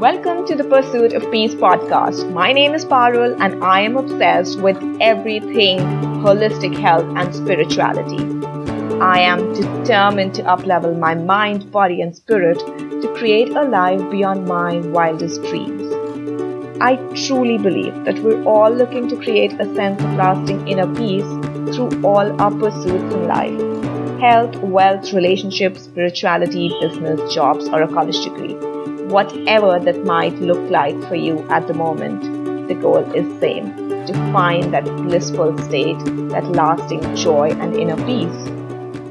Welcome to the Pursuit of Peace podcast. My name is Parul and I am obsessed with everything holistic health and spirituality. I am determined to uplevel my mind, body, and spirit to create a life beyond my wildest dreams. I truly believe that we're all looking to create a sense of lasting inner peace through all our pursuits in life health, wealth, relationships, spirituality, business, jobs, or a college degree whatever that might look like for you at the moment, the goal is same to find that blissful state, that lasting joy and inner peace.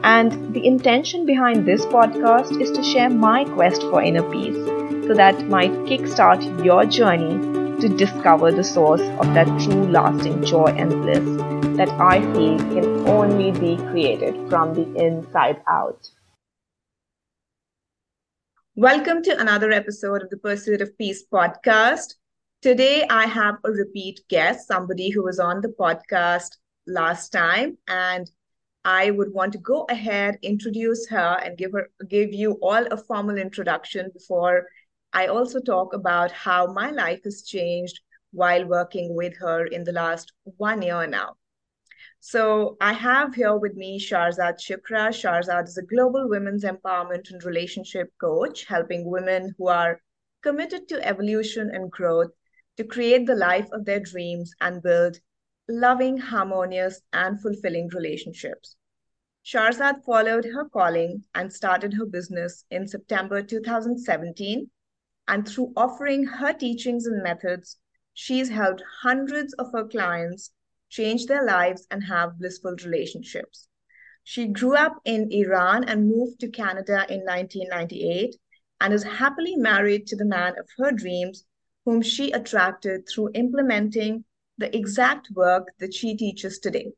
And the intention behind this podcast is to share my quest for inner peace so that might kickstart your journey to discover the source of that true lasting joy and bliss that I feel can only be created from the inside out. Welcome to another episode of the Pursuit of Peace podcast. Today, I have a repeat guest, somebody who was on the podcast last time, and I would want to go ahead, introduce her, and give her give you all a formal introduction before I also talk about how my life has changed while working with her in the last one year now. So I have here with me Sharzad Shukra. Sharzad is a global women's empowerment and relationship coach, helping women who are committed to evolution and growth to create the life of their dreams and build loving, harmonious, and fulfilling relationships. Sharzad followed her calling and started her business in September 2017. And through offering her teachings and methods, she's helped hundreds of her clients change their lives, and have blissful relationships. She grew up in Iran and moved to Canada in 1998 and is happily married to the man of her dreams, whom she attracted through implementing the exact work that she teaches today.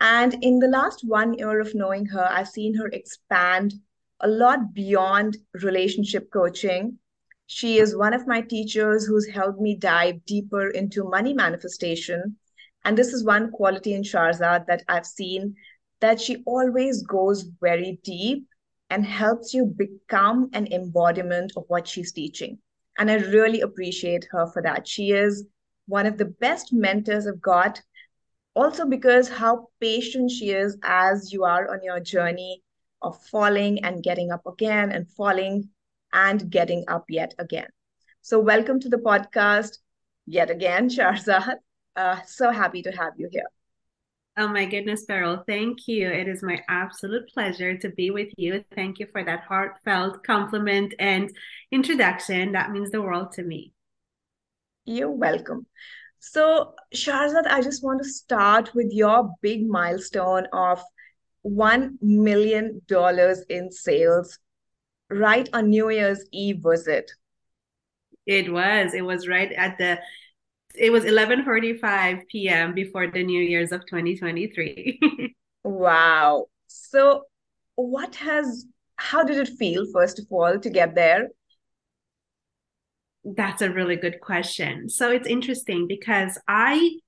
And in the last one year of knowing her, I've seen her expand a lot beyond relationship coaching. She is one of my teachers who's helped me dive deeper into money manifestation and this is one quality in Sharzad that I've seen that she always goes very deep and helps you become an embodiment of what she's teaching. And I really appreciate her for that. She is one of the best mentors I've got, also because how patient she is as you are on your journey of falling and getting up again and falling and getting up yet again. So, welcome to the podcast yet again, Sharzad. Uh, so happy to have you here. Oh my goodness, Parul, thank you. It is my absolute pleasure to be with you. Thank you for that heartfelt compliment and introduction. That means the world to me. You're welcome. So, Sharzad, I just want to start with your big milestone of $1 million in sales right on New Year's Eve, was it? It was. It was right at the it was 11:45 p.m. before the New Year's of 2023. wow. So what has how did it feel first of all to get there? That's a really good question. So it's interesting because I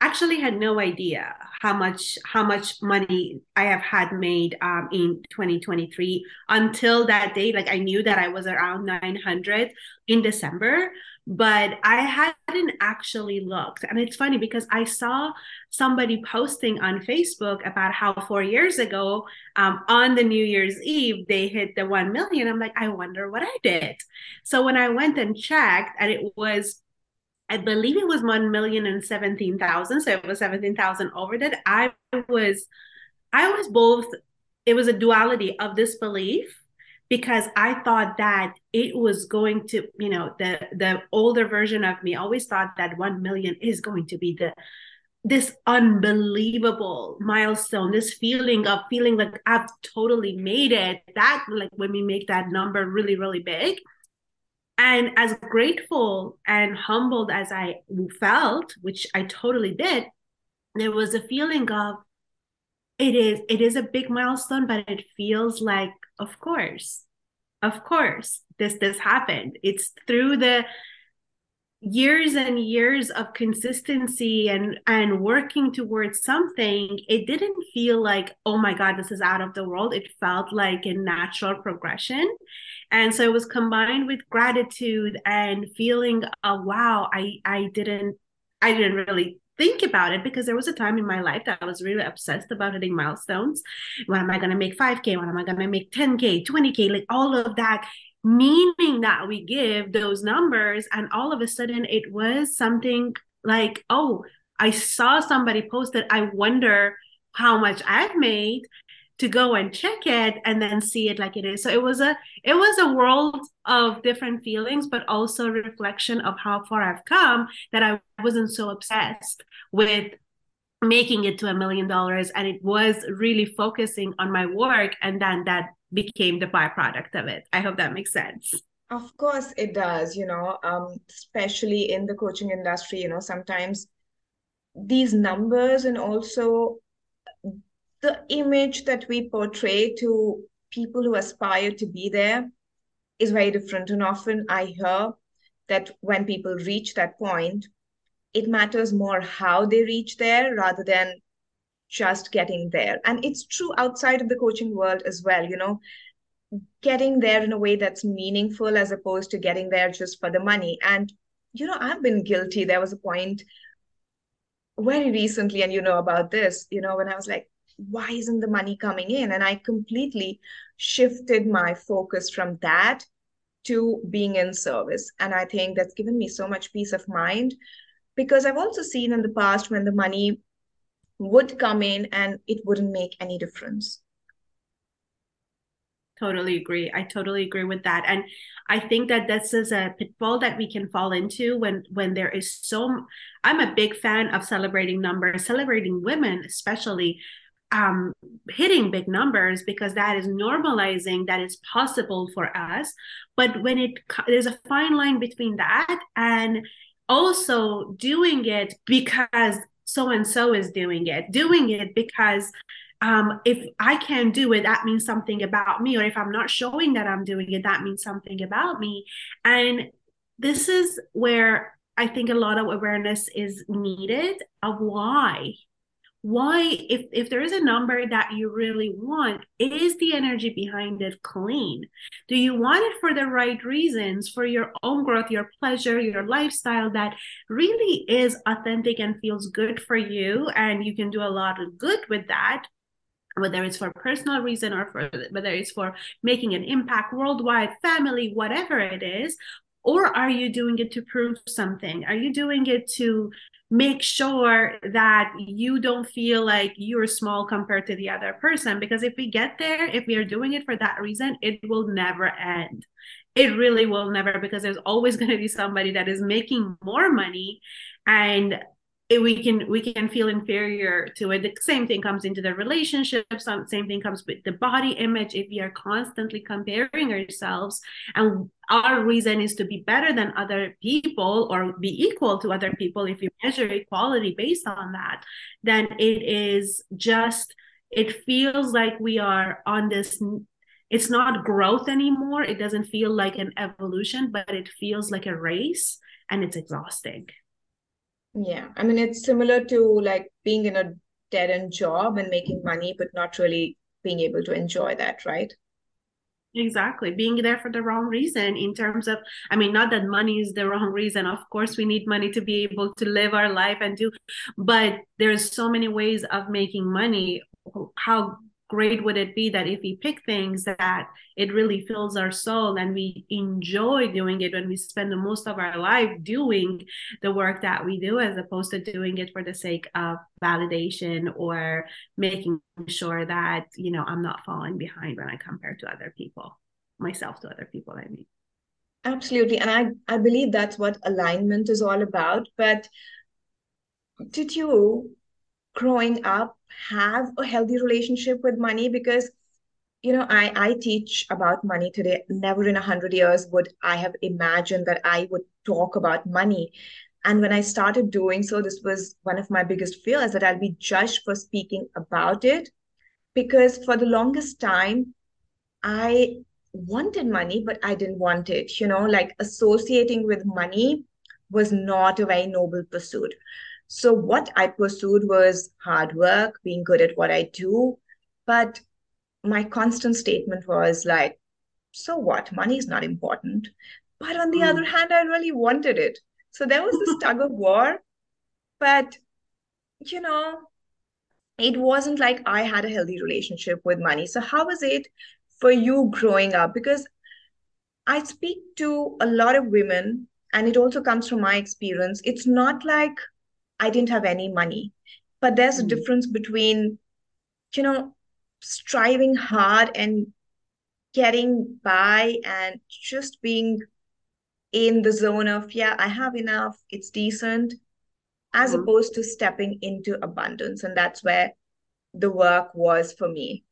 actually had no idea how much how much money I have had made um, in 2023 until that day. Like I knew that I was around 900 in December, but I hadn't actually looked. And it's funny because I saw somebody posting on Facebook about how four years ago um, on the New Year's Eve they hit the 1 million. I'm like, I wonder what I did. So when I went and checked, and it was I believe it was one million and seventeen thousand, so it was seventeen thousand over that. I was, I was both. It was a duality of disbelief because I thought that it was going to, you know, the the older version of me always thought that 1 million is going to be the this unbelievable milestone, this feeling of feeling like I've totally made it. That like when we make that number really, really big. And as grateful and humbled as I felt, which I totally did, there was a feeling of it is it is a big milestone, but it feels like of course. Of course. This this happened. It's through the years and years of consistency and and working towards something it didn't feel like oh my god this is out of the world. It felt like a natural progression. And so it was combined with gratitude and feeling of wow i i didn't i didn't really think about it because there was a time in my life that I was really obsessed about hitting milestones. When am I going to make 5K? When am I going to make 10K, 20K? Like all of that meaning that we give those numbers and all of a sudden it was something like oh i saw somebody posted i wonder how much i've made to go and check it and then see it like it is so it was a it was a world of different feelings but also reflection of how far i've come that i wasn't so obsessed with making it to a million dollars and it was really focusing on my work and then that became the byproduct of it. I hope that makes sense. Of course, it does. You know, um, especially in the coaching industry, you know, sometimes these numbers and also the image that we portray to people who aspire to be there is very different. And often I hear that when people reach that point, it matters more how they reach there rather than just getting there. And it's true outside of the coaching world as well, you know, getting there in a way that's meaningful as opposed to getting there just for the money. And, you know, I've been guilty. There was a point very recently, and you know about this, you know, when I was like, why isn't the money coming in? And I completely shifted my focus from that to being in service. And I think that's given me so much peace of mind because I've also seen in the past when the money would come in and it wouldn't make any difference totally agree i totally agree with that and i think that this is a pitfall that we can fall into when when there is so i'm a big fan of celebrating numbers celebrating women especially um, hitting big numbers because that is normalizing that is possible for us but when it there's a fine line between that and also doing it because so and so is doing it, doing it because um, if I can do it, that means something about me. Or if I'm not showing that I'm doing it, that means something about me. And this is where I think a lot of awareness is needed of why why if if there is a number that you really want is the energy behind it clean? Do you want it for the right reasons for your own growth your pleasure your lifestyle that really is authentic and feels good for you and you can do a lot of good with that whether it's for personal reason or for whether it's for making an impact worldwide family whatever it is or are you doing it to prove something? Are you doing it to make sure that you don't feel like you're small compared to the other person because if we get there if we are doing it for that reason it will never end. It really will never because there's always going to be somebody that is making more money and Eh, we can we can feel inferior to it. The same thing comes into the relationships same thing comes with the body image. If we are constantly comparing ourselves and our reason is to be better than other people or be equal to other people if you measure equality based on that then it is just it feels like we are on this it's not growth anymore. It doesn't feel like an evolution but it feels like a race and it's exhausting yeah, I mean, it's similar to like being in a dead end job and making money, but not really being able to enjoy that, right? Exactly. Being there for the wrong reason, in terms of, I mean, not that money is the wrong reason. Of course, we need money to be able to live our life and do, but there's so many ways of making money. How great would it be that if we pick things that it really fills our soul and we enjoy doing it when we spend the most of our life doing the work that we do as opposed to doing it for the sake of validation or making sure that you know i'm not falling behind when i compare to other people myself to other people i mean. Absolutely. And i i believe that's what alignment is all about. But did you growing up have a healthy relationship with money because you know i i teach about money today never in a hundred years would i have imagined that i would talk about money and when i started doing so this was one of my biggest fears that i'll be judged for speaking about it because for the longest time i wanted money but i didn't want it you know like associating with money was not a very noble pursuit. So what I pursued was hard work, being good at what I do. But my constant statement was like, so what? Money is not important. But on the mm. other hand, I really wanted it. So there was this tug of war. But, you know, it wasn't like I had a healthy relationship with money. So, how was it for you growing up? Because I speak to a lot of women, and it also comes from my experience. It's not like I didn't have any money, but there's mm. a difference between, you know, striving hard and getting by and just being in the zone of, yeah, I have enough, it's decent, as mm-hmm. opposed to stepping into abundance. And that's where the work was for me.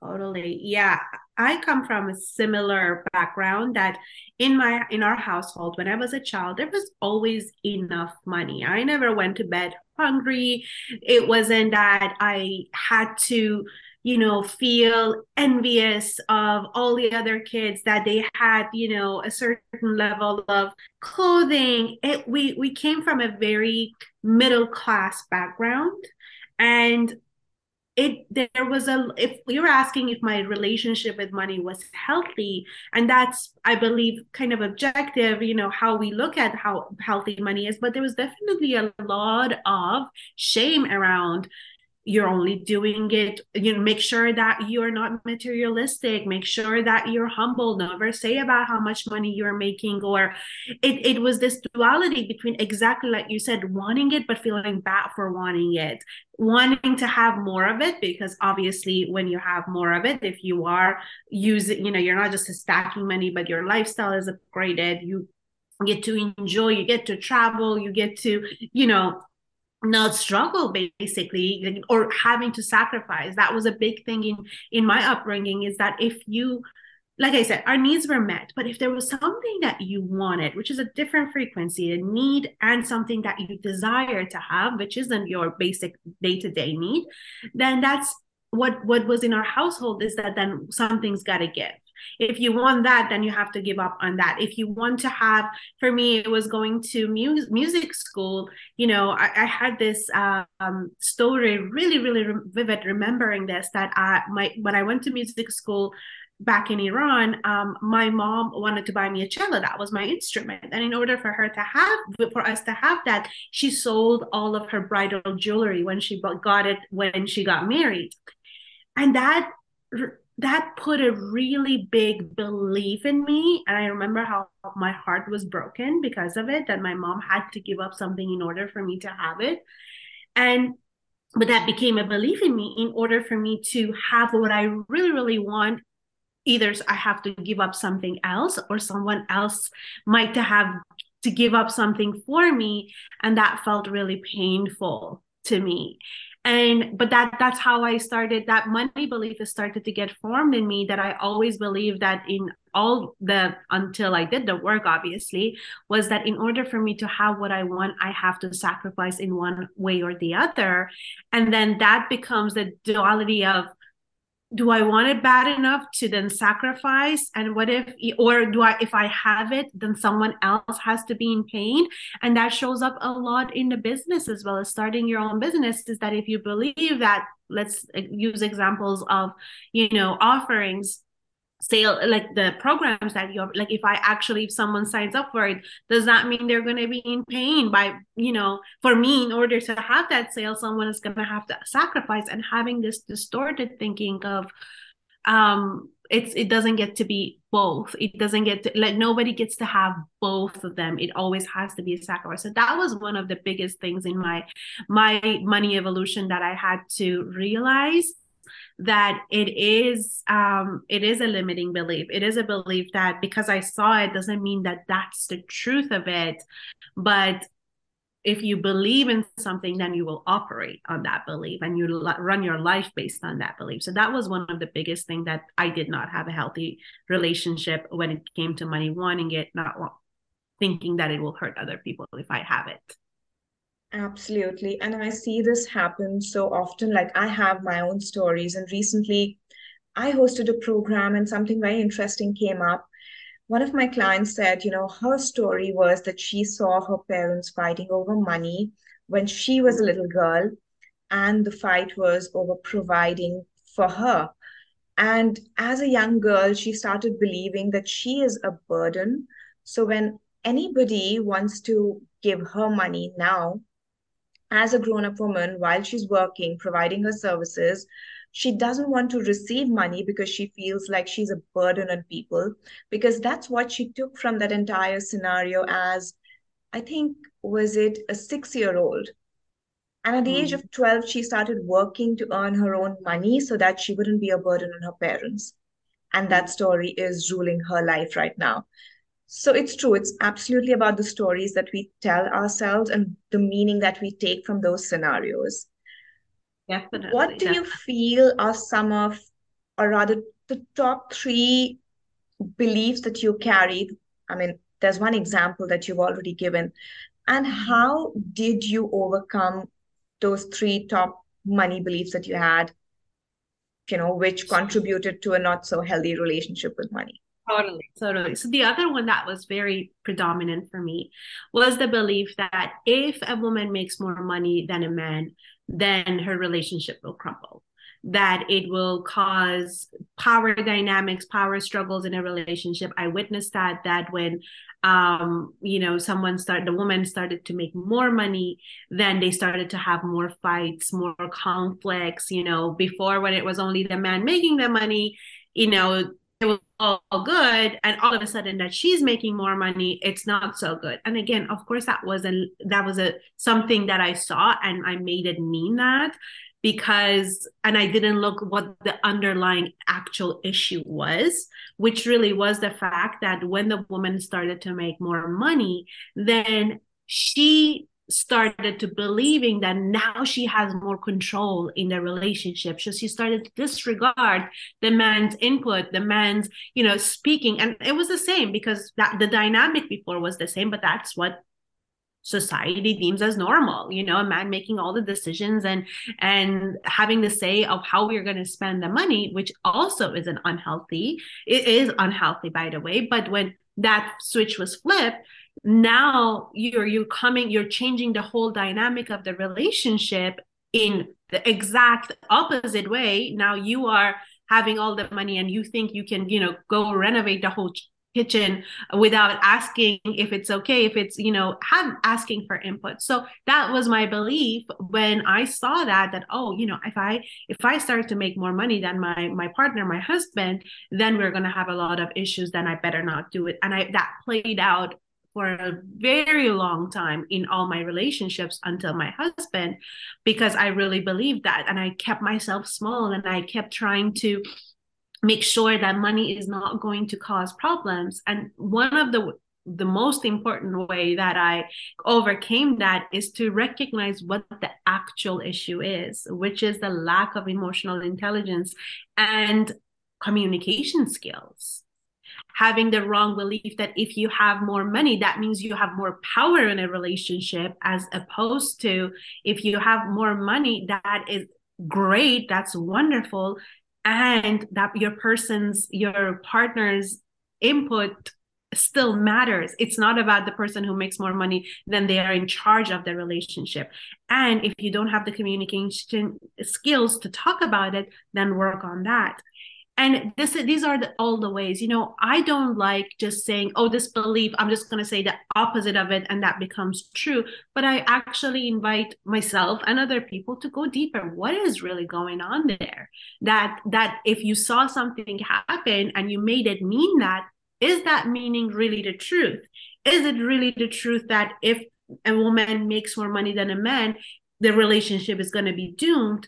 Totally. Yeah. I come from a similar background that in my in our household when I was a child there was always enough money. I never went to bed hungry. It wasn't that I had to you know feel envious of all the other kids that they had you know a certain level of clothing it we we came from a very middle class background and it there was a if were asking if my relationship with money was healthy and that's i believe kind of objective you know how we look at how healthy money is but there was definitely a lot of shame around you're only doing it you know make sure that you're not materialistic make sure that you're humble never say about how much money you're making or it, it was this duality between exactly like you said wanting it but feeling bad for wanting it. Wanting to have more of it because obviously when you have more of it if you are using you know you're not just stacking money but your lifestyle is upgraded you get to enjoy you get to travel you get to you know not struggle basically or having to sacrifice. That was a big thing in in my upbringing is that if you like i said our needs were met but if there was something that you wanted which is a different frequency a need and something that you desire to have which isn't your basic day-to-day need then that's what what was in our household is that then something's got to give if you want that then you have to give up on that if you want to have for me it was going to mu- music school you know i, I had this um, story really really re- vivid remembering this that I, my when i went to music school back in Iran, um, my mom wanted to buy me a cello. That was my instrument. And in order for her to have, for us to have that, she sold all of her bridal jewelry when she got it, when she got married. And that that put a really big belief in me and i remember how my heart was broken because of it that my mom had to give up something in order for me to have it. And but that became a belief in me in order for me to have what i really really want. Either i have to give up something else or someone else might have to give up something for me and that felt really painful to me. And but that that's how i started that money belief started to get formed in me that i always believed that in all the until i did the work obviously was that in order for me to have what i want i have to sacrifice in one way or the other. And then that becomes the duality of do I want it bad enough to then sacrifice? And what if, or do I, if I have it, then someone else has to be in pain? And that shows up a lot in the business as well as starting your own business is that if you believe that, let's uh, use examples of, you know, offerings sale like the programs that you like if i actually if someone signs up for it does that mean they're going to be in pain by you know for me in order to have that sale someone is going to have to sacrifice and having this distorted thinking of um it's it doesn't get to be both. It doesn't get to like nobody gets to have both of them. It always has to be a sacrifice. So that was one of the biggest things in my my money evolution that i had to realize that it is um it is a limiting belief. It is a belief that because i saw it doesn't mean that that's the truth of it. But if you believe in something then you will operate on that belief and you run your life based on that belief. So that was one of the biggest thing that i did not have a healthy relationship when it came to money wanting it not thinking that it will hurt other people if i have it Absolutely. And I see this happen so often. Like I have my own stories, and recently I hosted a program and something very interesting came up one of my clients said, you know, her story was that she saw her parents fighting over money when she was a little girl, and the fight was over providing for her. And as a young girl, she started believing that she is a burden. So when anybody wants to give her money now, as a grown up woman, while she's working, providing her services, she doesn't want to receive money because she feels like she's a burden on people. Because that's what she took from that entire scenario as i think was it a 6 year old and at the mm. age of 12 she started working to earn her own money so that she wouldn't be a burden on her parents. And that story is ruling her life right now so it's true it's absolutely about the stories that we tell ourselves and the meaning that we take from those scenarios Definitely. What do definitely. you feel are some of, or rather, the top three beliefs that you carry? I mean, there's one example that you've already given. And mm-hmm. how did you overcome those three top money beliefs that you had, you know, which contributed to a not so healthy relationship with money? Totally, totally. So the other one that was very predominant for me was the belief that if a woman makes more money than a man, then her relationship will crumble that it will cause power dynamics power struggles in a relationship i witnessed that that when um you know someone started the woman started to make more money then they started to have more fights more conflicts you know before when it was only the man making the money you know it was all good and all of a sudden that she's making more money it's not so good. And again of course that was a that was a something that i saw and i made it mean that because and i didn't look what the underlying actual issue was which really was the fact that when the woman started to make more money then she started to believing that now she has more control in the relationship. So she started to disregard the man's input the man's you know speaking. And it was the same because that the dynamic before was the same but that's what society deems as normal you know a man making all the decisions and and having the say of how we're going to spend the money which also isn't unhealthy it is unhealthy by the way. But when that switch was flipped now you're you're coming you're changing the whole dynamic of the relationship in the exact opposite way. Now you are having all the money and you think you can you know go renovate the whole kitchen without asking if it's okay if it's you know have asking for input. So that was my belief when i saw that that oh you know if i if i start to make more money than my my partner my husband then we're going to have a lot of issues then i better not do it. And i that played out for a very long time in all my relationships until my husband because I really believed that and I kept myself small and I kept trying to make sure that money is not going to cause problems. And one of the the most important way that I overcame that is to recognize what the actual issue is, which is the lack of emotional intelligence and communication skills having the wrong belief that if you have more money, that means you have more power in a relationship, as opposed to if you have more money, that is great, that's wonderful. And that your person's, your partner's input still matters. It's not about the person who makes more money than they are in charge of the relationship. And if you don't have the communication skills to talk about it, then work on that and this these are the, all the ways you know i don't like just saying oh this belief i'm just going to say the opposite of it and that becomes true. But i actually invite myself and other people to go deeper. What is really going on there? That that if you saw something happen and you made it mean that is that meaning really the truth? Is it really the truth that if a woman makes more money than a man the relationship is going to be doomed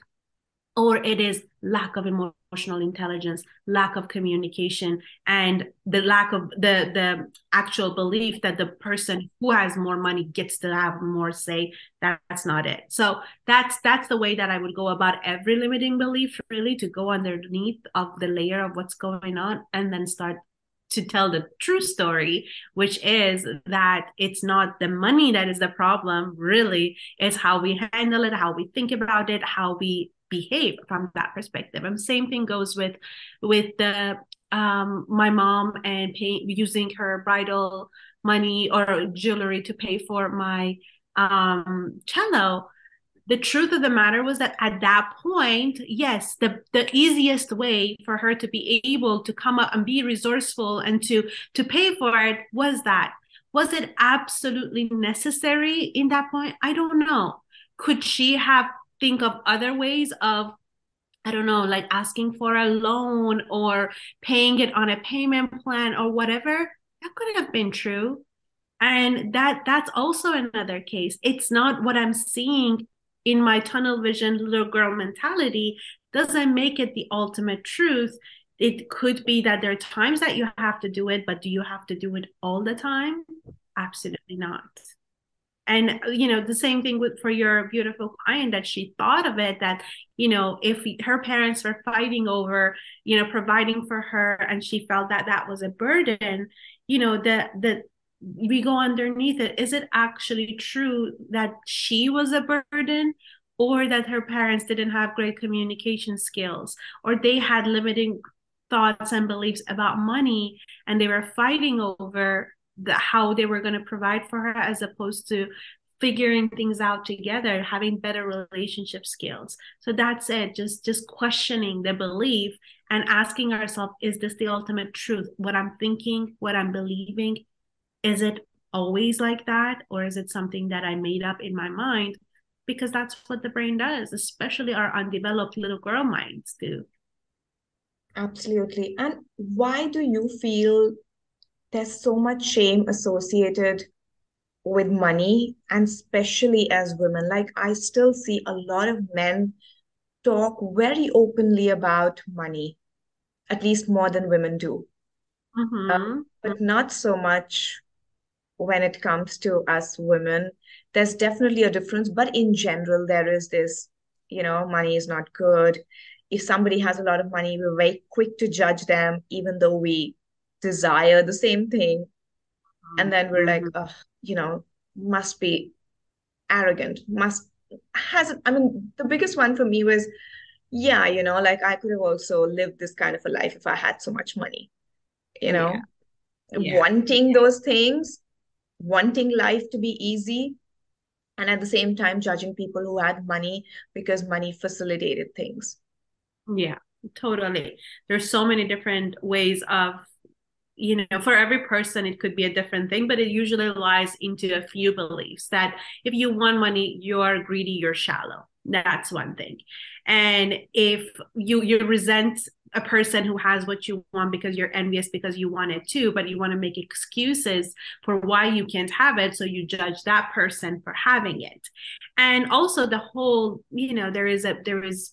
or it is lack of emotional intelligence lack of communication and the lack of the the actual belief that the person who has more money gets to have more say that's not it. So that's that's the way that i would go about every limiting belief really to go underneath of the layer of what's going on and then start to tell the true story, which is that it's not the money that is the problem, really, it's how we handle it, how we think about it, how we behave from that perspective and same thing goes with with the um, my mom and paying using her bridal money or jewelry to pay for my um, cello. The truth of the matter was that at that point, yes, the, the easiest way for her to be able to come up and be resourceful and to to pay for it was that. Was it absolutely necessary in that point? I don't know. Could she have think of other ways of I don't know, like asking for a loan or paying it on a payment plan or whatever, that could have been true. And that that's also another case. It's not what I'm seeing in my tunnel vision little girl mentality doesn't make it the ultimate truth. It could be that there are times that you have to do it, but do you have to do it all the time? Absolutely not and you know the same thing with for your beautiful client that she thought of it that you know if her parents were fighting over you know providing for her and she felt that that was a burden you know that that we go underneath it. Is it actually true that she was a burden or that her parents didn't have great communication skills or they had limiting thoughts and beliefs about money and they were fighting over the, how they were going to provide for her as opposed to figuring things out together having better relationship skills. So that's it just just questioning the belief and asking ourselves is this the ultimate truth? What i'm thinking what i'm believing is it always like that or is it something that i made up in my mind? Because that's what the brain does especially our undeveloped little girl minds do. Absolutely. And why do you feel there's so much shame associated with money and especially as women. Like i still see a lot of men talk very openly about money at least more than women do. Mm-hmm. uh, but not so much when it comes to us women. There's definitely a difference but in general there is this you know money is not good. If somebody has a lot of money we're very quick to judge them even though we desire the same thing. And then we're like oh, you know must be arrogant must has i mean the biggest one for me was yeah you know like i could have also lived this kind of a life if i had so much money you know? Yeah. Yeah. wanting those things wanting life to be easy and at the same time judging people who had money because money facilitated things. Yeah totally. There's so many different ways of you know for every person it could be a different thing but it usually lies into a few beliefs that if you want money you're greedy you're shallow. That's one thing. And if you you resent a person who has what you want because you're envious because you want it too but you want to make excuses for why you can't have it so you judge that person for having it. And also the whole you know there is a there is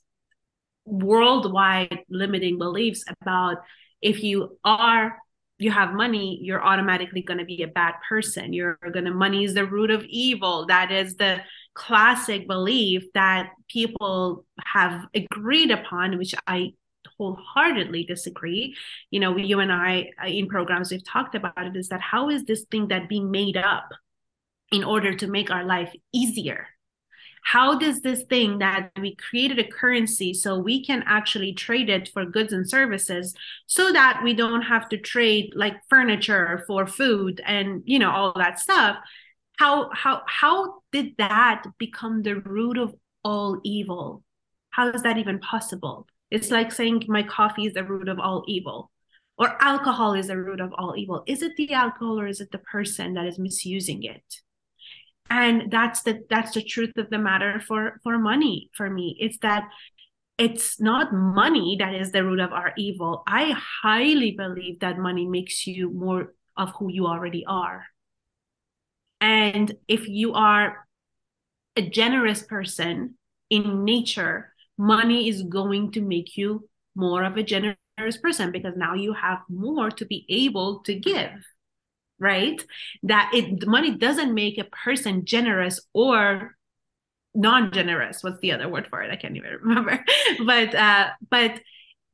worldwide limiting beliefs about if you are you have money, you're automatically going to be a bad person. You're going to, money is the root of evil. That is the classic belief that people have agreed upon, which I wholeheartedly disagree. You know, you and I uh, in programs, we've talked about it is that how is this thing that being made up in order to make our life easier? How does this thing that we created a currency so we can actually trade it for goods and services so that we don't have to trade like furniture for food and you know all that stuff? How how how did that become the root of all evil? How is that even possible? It's like saying my coffee is the root of all evil or alcohol is the root of all evil. Is it the alcohol or is it the person that is misusing it and that's the that's the truth of the matter for for money for me it's that it's not money that is the root of our evil. I highly believe that money makes you more of who you already are. And if you are a generous person in nature money is going to make you more of a generous person because now you have more to be able to give right? That it money doesn't make a person generous or non-generous. What's the other word for it? I can't even remember. but uh, but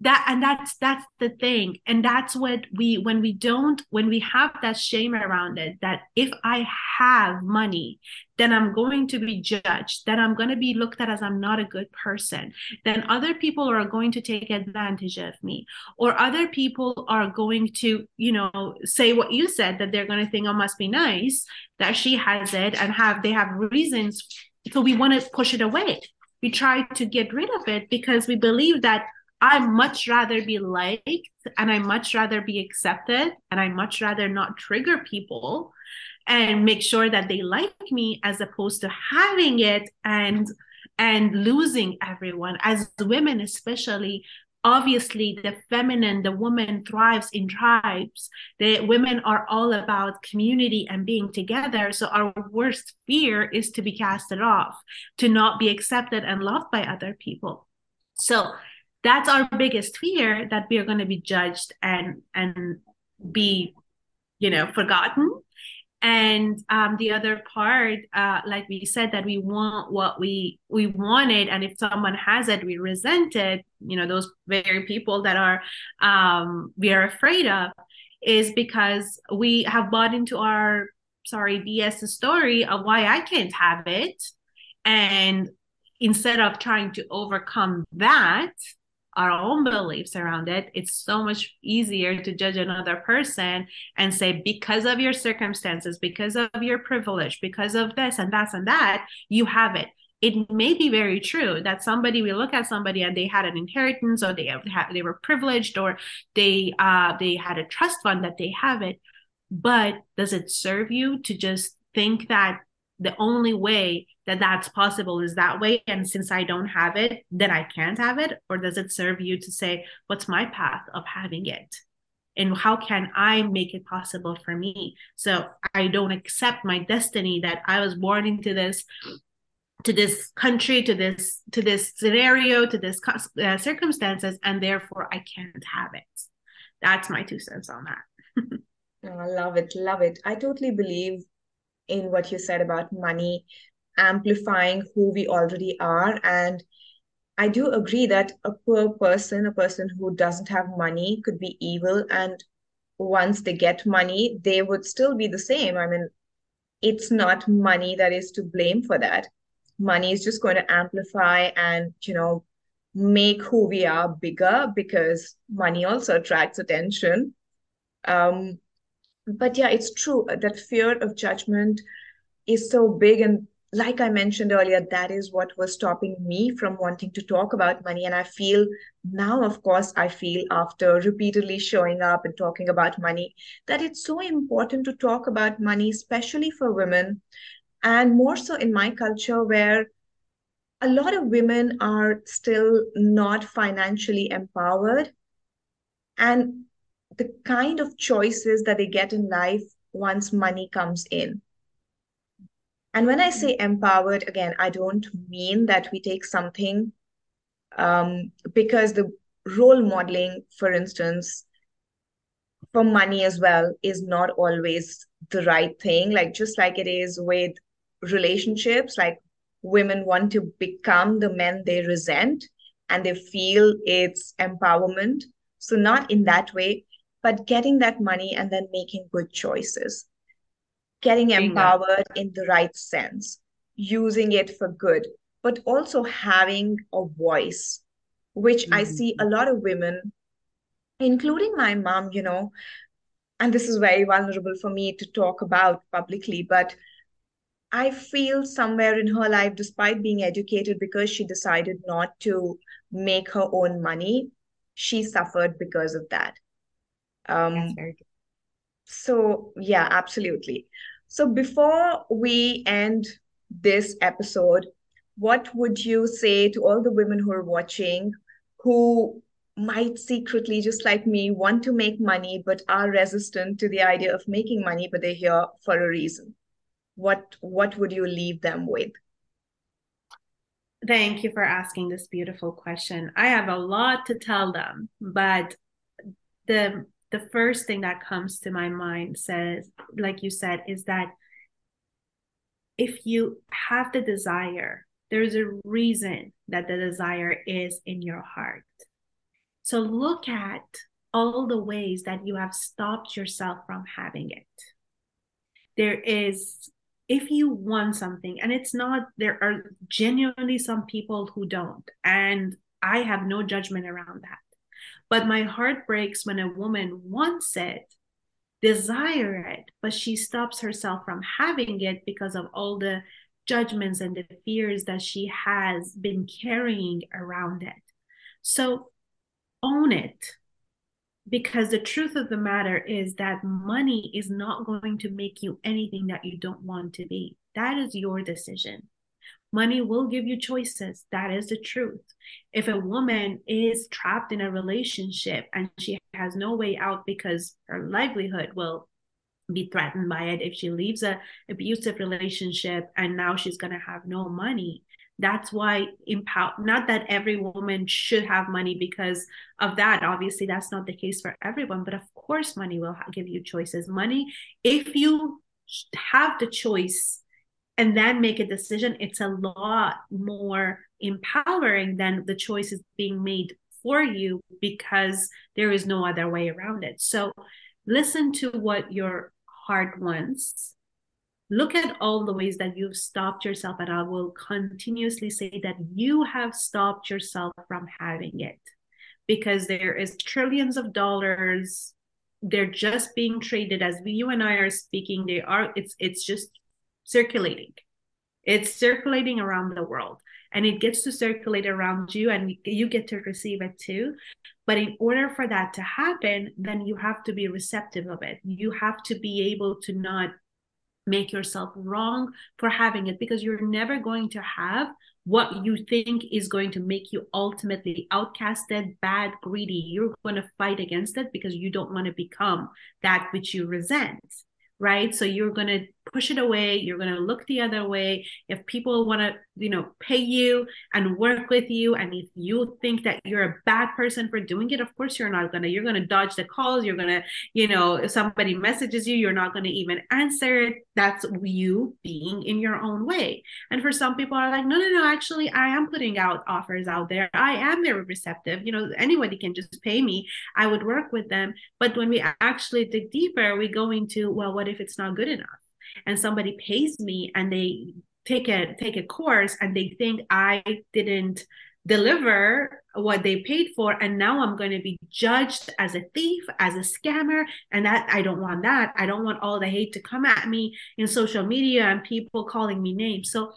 that and that's that's the thing. And that's what we when we don't when we have that shame around it that if i have money then i'm going to be judged then i'm going to be looked at as i'm not a good person then other people are going to take advantage of me or other people are going to you know say what you said that they're going to think oh must be nice that she has it and have they have reasons. So we want to push it away. We try to get rid of it because we believe that I much rather be liked and I much rather be accepted and I much rather not trigger people and make sure that they like me as opposed to having it and and losing everyone. As women especially obviously the feminine the woman thrives in tribes. The women are all about community and being together. So our worst fear is to be casted off to not be accepted and loved by other people. So that's our biggest fear that we are going to be judged and and be you know forgotten. And um, the other part uh, like we said that we want what we we wanted and if someone has it we resent it you know those very people that are um, we are afraid of is because we have bought into our sorry bs story of why i can't have it. And instead of trying to overcome that our own beliefs around it, it's so much easier to judge another person and say, because of your circumstances, because of your privilege, because of this and that and that, you have it. It may be very true that somebody we look at somebody and they had an inheritance or they have they were privileged or they uh they had a trust fund that they have it. But does it serve you to just think that the only way that that's possible is that way. And since i don't have it then i can't have it? Or does it serve you to say what's my path of having it? And how can i make it possible for me? So i don't accept my destiny that i was born into this to this country to this to this scenario to this uh, circumstances and therefore i can't have it. That's my two cents on that. Oh, i love it love it. I totally believe in what you said about money amplifying who we already are. And I do agree that a poor person, a person who doesn't have money, could be evil. And once they get money, they would still be the same. I mean, it's not money that is to blame for that. Money is just going to amplify and, you know, make who we are bigger because money also attracts attention. Um, but yeah, it's true uh, that fear of judgment is so big. And like I mentioned earlier, that is what was stopping me from wanting to talk about money. And I feel now, of course, I feel after repeatedly showing up and talking about money that it's so important to talk about money, especially for women, and more so in my culture where a lot of women are still not financially empowered. And the kind of choices that they get in life once money comes in. And when I say empowered, again, I don't mean that we take something um, because the role modeling, for instance, for money as well, is not always the right thing. Like, just like it is with relationships, like women want to become the men they resent and they feel it's empowerment. So, not in that way, but getting that money and then making good choices, getting empowered in the right sense, using it for good, but also having a voice, which mm-hmm. I see a lot of women, including my mom, you know, and this is very vulnerable for me to talk about publicly, but I feel somewhere in her life, despite being educated, because she decided not to make her own money, she suffered because of that. Um, so, yeah, absolutely. So, before we end this episode, what would you say to all the women who are watching who might secretly, just like me, want to make money but are resistant to the idea of making money, but they're here for a reason? What what would you leave them with? Thank you for asking this beautiful question. I have a lot to tell them, but the the first thing that comes to my mind says, like you said, is that if you have the desire, there's a reason that the desire is in your heart. So look at all the ways that you have stopped yourself from having it. There is, if you want something, and it's not, there are genuinely some people who don't. And I have no judgment around that. But my heart breaks when a woman wants it, desire it, but she stops herself from having it because of all the judgments and the fears that she has been carrying around it. So own it. Because the truth of the matter is that money is not going to make you anything that you don't want to be. That is your decision. Money will give you choices. That is the truth. If a woman is trapped in a relationship and she has no way out because her livelihood will be threatened by it, if she leaves a abusive relationship and now she's going to have no money, that's why empower not that every woman should have money because of that obviously that's not the case for everyone but of course money will give you choices money if you have the choice and then make a decision, it's a lot more empowering than the choices being made for you because there is no other way around it. So listen to what your heart wants. Look at all the ways that you've stopped yourself, and I will continuously say that you have stopped yourself from having it because there is trillions of dollars they're just being traded as you and I are speaking they are it's it's just circulating. It's circulating around the world and it gets to circulate around you and you get to receive it too. But in order for that to happen, then you have to be receptive of it. You have to be able to not make yourself wrong for having it because you're never going to have what you think is going to make you ultimately outcasted, bad, greedy. You're going to fight against it because you don't want to become that which you resent right? So you're going to push it away. You're going to look the other way. If people want to, you know, pay you and work with you, and if you think that you're a bad person for doing it, of course you're not going to. You're going to dodge the calls. You're going to, you know, if somebody messages you, you're not going to even answer it. That's you being in your own way. And for some people are like, no, no, no, actually, I am putting out offers out there. I am very receptive. You know, anybody can just pay me. I would work with them. But when we actually dig deeper, we go into, well, what if it's not good enough? And somebody pays me and they take a take a course and they think I didn't deliver what they paid for and now i'm going to be judged as a thief as a scammer and that i don't want that. I don't want all the hate to come at me in social media and people calling me names. So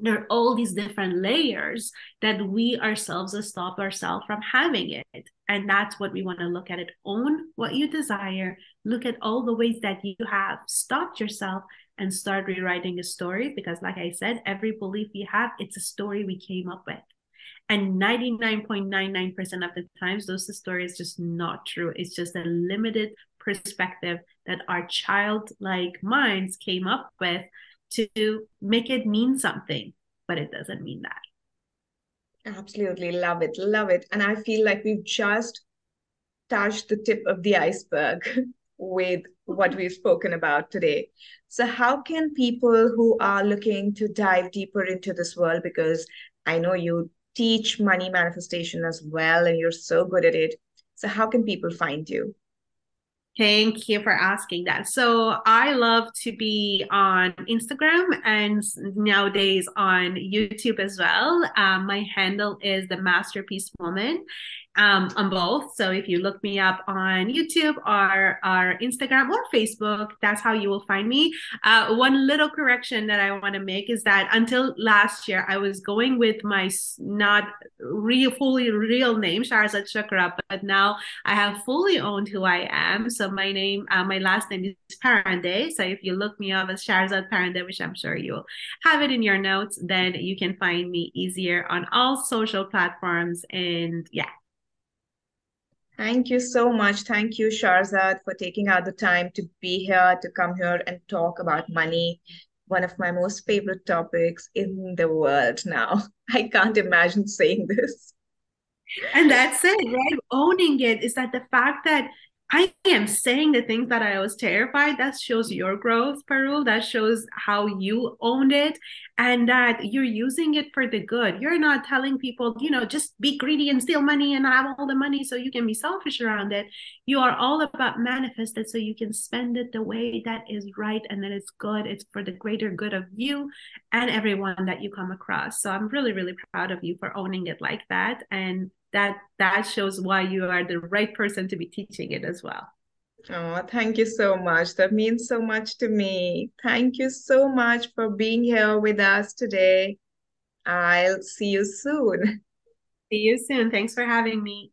there are all these different layers that we ourselves stop ourselves from having it. And that's what we want to look at it. Own what you desire. Look at all the ways that you have stopped yourself and start rewriting a story because like i said every belief we have it's a story we came up with. And 99.99% of the times those stories just not true. It's just a limited perspective that our childlike minds came up with to make it mean something but it doesn't mean that absolutely love it love it and i feel like we've just touched the tip of the iceberg with what we've spoken about today. So, how can people who are looking to dive deeper into this world, because I know you teach money manifestation as well and you're so good at it. So, how can people find you? Thank you for asking that. So I love to be on Instagram and nowadays on YouTube as well. Um, my handle is the Masterpiece Woman um, on both. So if you look me up on YouTube or, or Instagram or Facebook, that's how you will find me. Uh, one little correction that I want to make is that until last year, I was going with my not real, fully real name, Shahrzad Shukra, but now I have fully owned who I am. So my name, uh, my last name is Parande. So if you look me up as Shahrzad Parande, which I'm sure you'll have it in your notes, then you can find me easier on all social platforms. And yeah, Thank you so much. Thank you, Shahrzad, for taking out the time to be here, to come here and talk about money, one of my most favorite topics in the world now. I can't imagine saying this. And that's it, right? Owning it is that the fact that I am saying the things that I was terrified. That shows your growth, Parul. That shows how you owned it and that you're using it for the good. You're not telling people, you know, just be greedy and steal money and have all the money so you can be selfish around it. You are all about manifest it so you can spend it the way that is right and that it's good. It's for the greater good of you and everyone that you come across. So I'm really, really proud of you for owning it like that. And that that shows why you are the right person to be teaching it as well. Oh, thank you so much. That means so much to me. Thank you so much for being here with us today. I'll see you soon. See you soon. Thanks for having me.